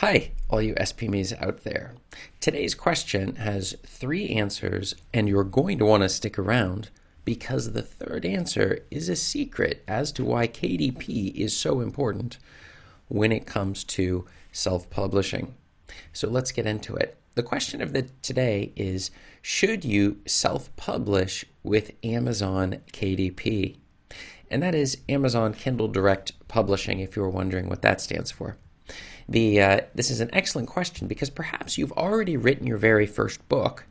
Hi, all you SPMEs out there. Today's question has three answers, and you're going to want to stick around because the third answer is a secret as to why KDP is so important when it comes to self publishing. So let's get into it. The question of the today is should you self publish with Amazon KDP? And that is Amazon Kindle Direct Publishing if you're wondering what that stands for. The, uh, this is an excellent question because perhaps you've already written your very first book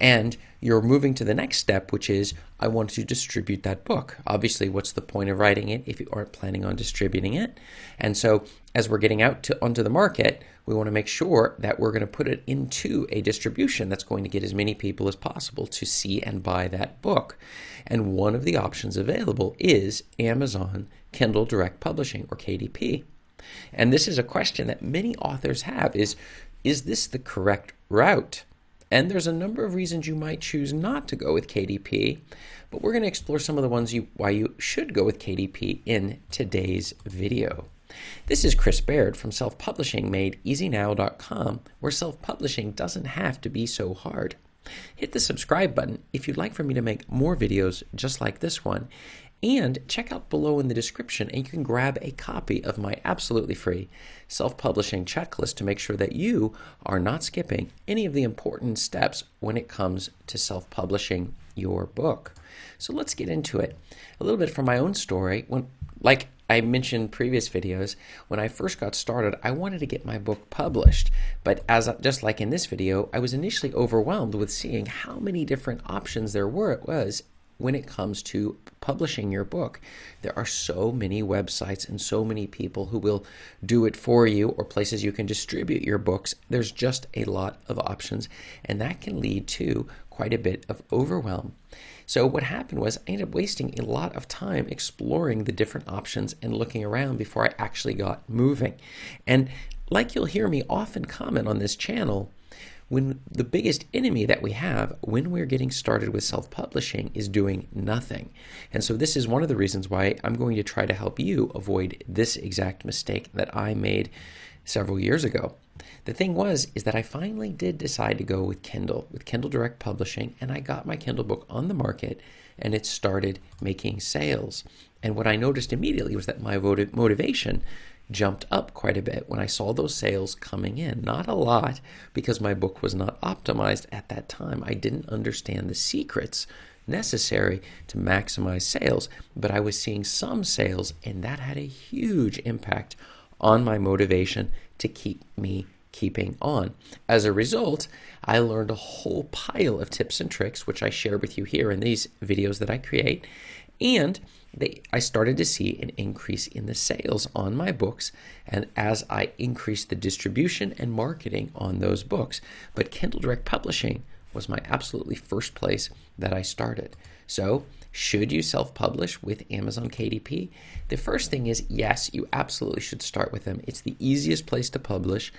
and you're moving to the next step, which is I want to distribute that book. Obviously, what's the point of writing it if you aren't planning on distributing it? And so, as we're getting out to onto the market, we want to make sure that we're going to put it into a distribution that's going to get as many people as possible to see and buy that book. And one of the options available is Amazon Kindle Direct Publishing or KDP. And this is a question that many authors have is is this the correct route? And there's a number of reasons you might choose not to go with KDP, but we're going to explore some of the ones you, why you should go with KDP in today's video. This is Chris Baird from Self Publishing Made EasyNow.com, where self publishing doesn't have to be so hard. Hit the subscribe button if you'd like for me to make more videos just like this one, and check out below in the description and you can grab a copy of my absolutely free self publishing checklist to make sure that you are not skipping any of the important steps when it comes to self publishing your book. So let's get into it. A little bit from my own story. When, like I mentioned previous videos, when I first got started, I wanted to get my book published. But as just like in this video, I was initially overwhelmed with seeing how many different options there were it was when it comes to publishing your book. There are so many websites and so many people who will do it for you or places you can distribute your books. There's just a lot of options, and that can lead to quite a bit of overwhelm. So, what happened was I ended up wasting a lot of time exploring the different options and looking around before I actually got moving. And, like you'll hear me often comment on this channel, when the biggest enemy that we have when we're getting started with self publishing is doing nothing. And so, this is one of the reasons why I'm going to try to help you avoid this exact mistake that I made several years ago. The thing was is that I finally did decide to go with Kindle, with Kindle Direct Publishing, and I got my Kindle book on the market and it started making sales. And what I noticed immediately was that my motivation jumped up quite a bit when I saw those sales coming in. Not a lot because my book was not optimized at that time. I didn't understand the secrets necessary to maximize sales, but I was seeing some sales, and that had a huge impact on my motivation to keep me keeping on. As a result, I learned a whole pile of tips and tricks, which I share with you here in these videos that I create. And they, I started to see an increase in the sales on my books, and as I increased the distribution and marketing on those books. But Kindle Direct Publishing was my absolutely first place that I started. So, should you self publish with Amazon KDP? The first thing is yes, you absolutely should start with them. It's the easiest place to publish.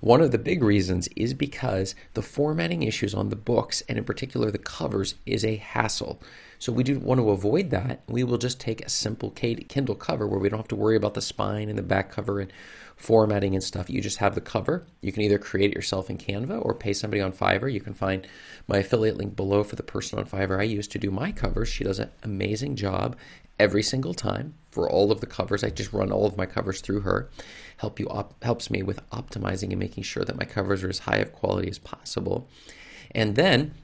One of the big reasons is because the formatting issues on the books, and in particular the covers, is a hassle. So we do want to avoid that. We will just take a simple Kindle cover where we don't have to worry about the spine and the back cover and formatting and stuff. You just have the cover. You can either create it yourself in Canva or pay somebody on Fiverr. You can find my affiliate link below for the person on Fiverr I use to do my covers. She does an amazing job every single time for all of the covers. I just run all of my covers through her. Help you op- helps me with optimizing and making sure that my covers are as high of quality as possible. And then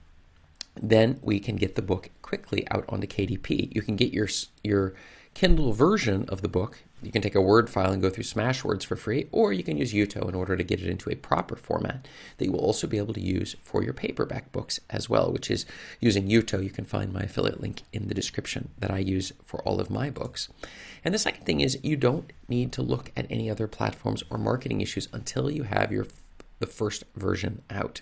then we can get the book quickly out onto KDP. You can get your your Kindle version of the book. You can take a Word file and go through Smashwords for free, or you can use Jutoh in order to get it into a proper format that you will also be able to use for your paperback books as well, which is using Jutoh. You can find my affiliate link in the description that I use for all of my books. And the second thing is you don't need to look at any other platforms or marketing issues until you have your the first version out.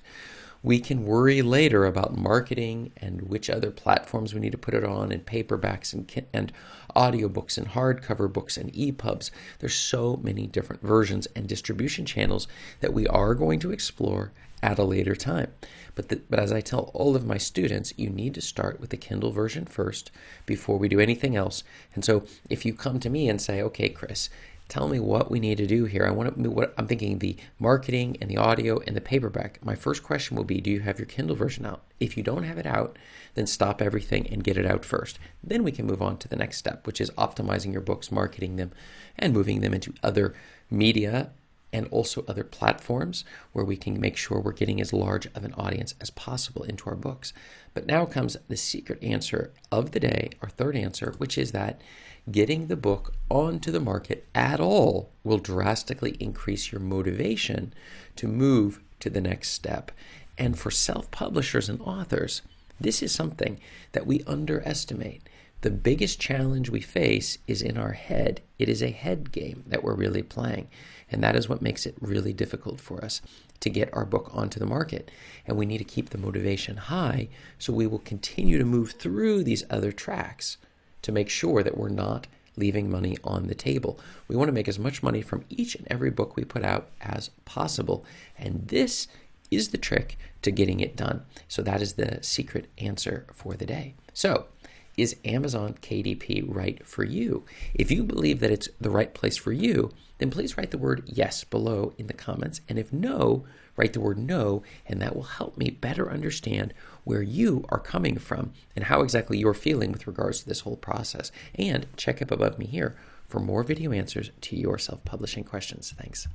We can worry later about marketing and which other platforms we need to put it on, and paperbacks and, and audiobooks and hardcover books and EPUBs. There's so many different versions and distribution channels that we are going to explore at a later time. But, the, but as I tell all of my students, you need to start with the Kindle version first before we do anything else. And so if you come to me and say, okay, Chris, Tell me what we need to do here. I want to what I'm thinking the marketing and the audio and the paperback. My first question will be do you have your Kindle version out? If you don't have it out, then stop everything and get it out first. Then we can move on to the next step, which is optimizing your books, marketing them, and moving them into other media and also other platforms where we can make sure we're getting as large of an audience as possible into our books. But now comes the secret answer of the day, our third answer, which is that getting the book onto the market at all will drastically increase your motivation to move to the next step. And for self publishers and authors, this is something that we underestimate. The biggest challenge we face is in our head. It is a head game that we're really playing. And that is what makes it really difficult for us to get our book onto the market. And we need to keep the motivation high so we will continue to move through these other tracks to make sure that we're not leaving money on the table. We want to make as much money from each and every book we put out as possible. And this is the trick to getting it done. So that is the secret answer for the day. So, is Amazon KDP right for you? If you believe that it's the right place for you, then please write the word yes below in the comments. And if no, write the word no, and that will help me better understand where you are coming from and how exactly you're feeling with regards to this whole process. And check up above me here for more video answers to your self publishing questions. Thanks.